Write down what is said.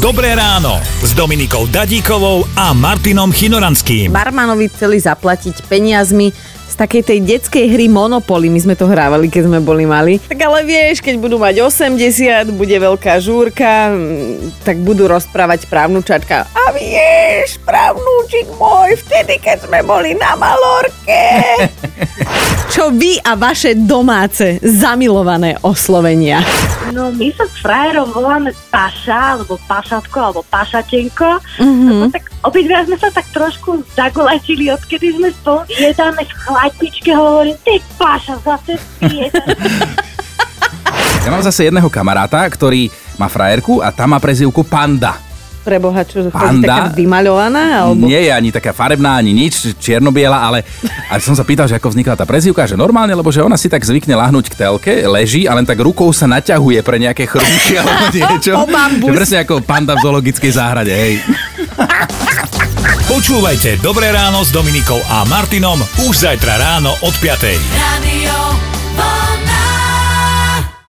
Dobré ráno s Dominikou Dadíkovou a Martinom Chinoranským. barmanovi chceli zaplatiť peniazmi z takej tej detskej hry Monopoly. My sme to hrávali, keď sme boli mali. Tak ale vieš, keď budú mať 80, bude veľká žúrka, mm, tak budú rozprávať právnučačka. A vieš, právnučik môj, vtedy, keď sme boli na Malorke. Čo vy a vaše domáce zamilované oslovenia? No my sa s frajerom voláme Paša, alebo Pašatko, alebo Pašatenko. Mhm. Mm-hmm. Tak obidva sme sa tak trošku zagolačili, odkedy sme spolu jedáme v chladničke, hovorím, ty Paša, zase ty. Ja mám zase jedného kamaráta, ktorý má frajerku a tá má prezivku Panda. Preboha, čo chodí Panda? taká vymaľovaná? Alebo... Nie je ani taká farebná, ani nič, čiernobiela, ale, ale som sa pýtal, že ako vznikla tá prezivka, že normálne, lebo že ona si tak zvykne lahnúť k telke, leží a len tak rukou sa naťahuje pre nejaké chrúšky alebo niečo. Že presne ako panda v zoologickej záhrade, hej. Počúvajte Dobré ráno s Dominikou a Martinom už zajtra ráno od 5. Radio.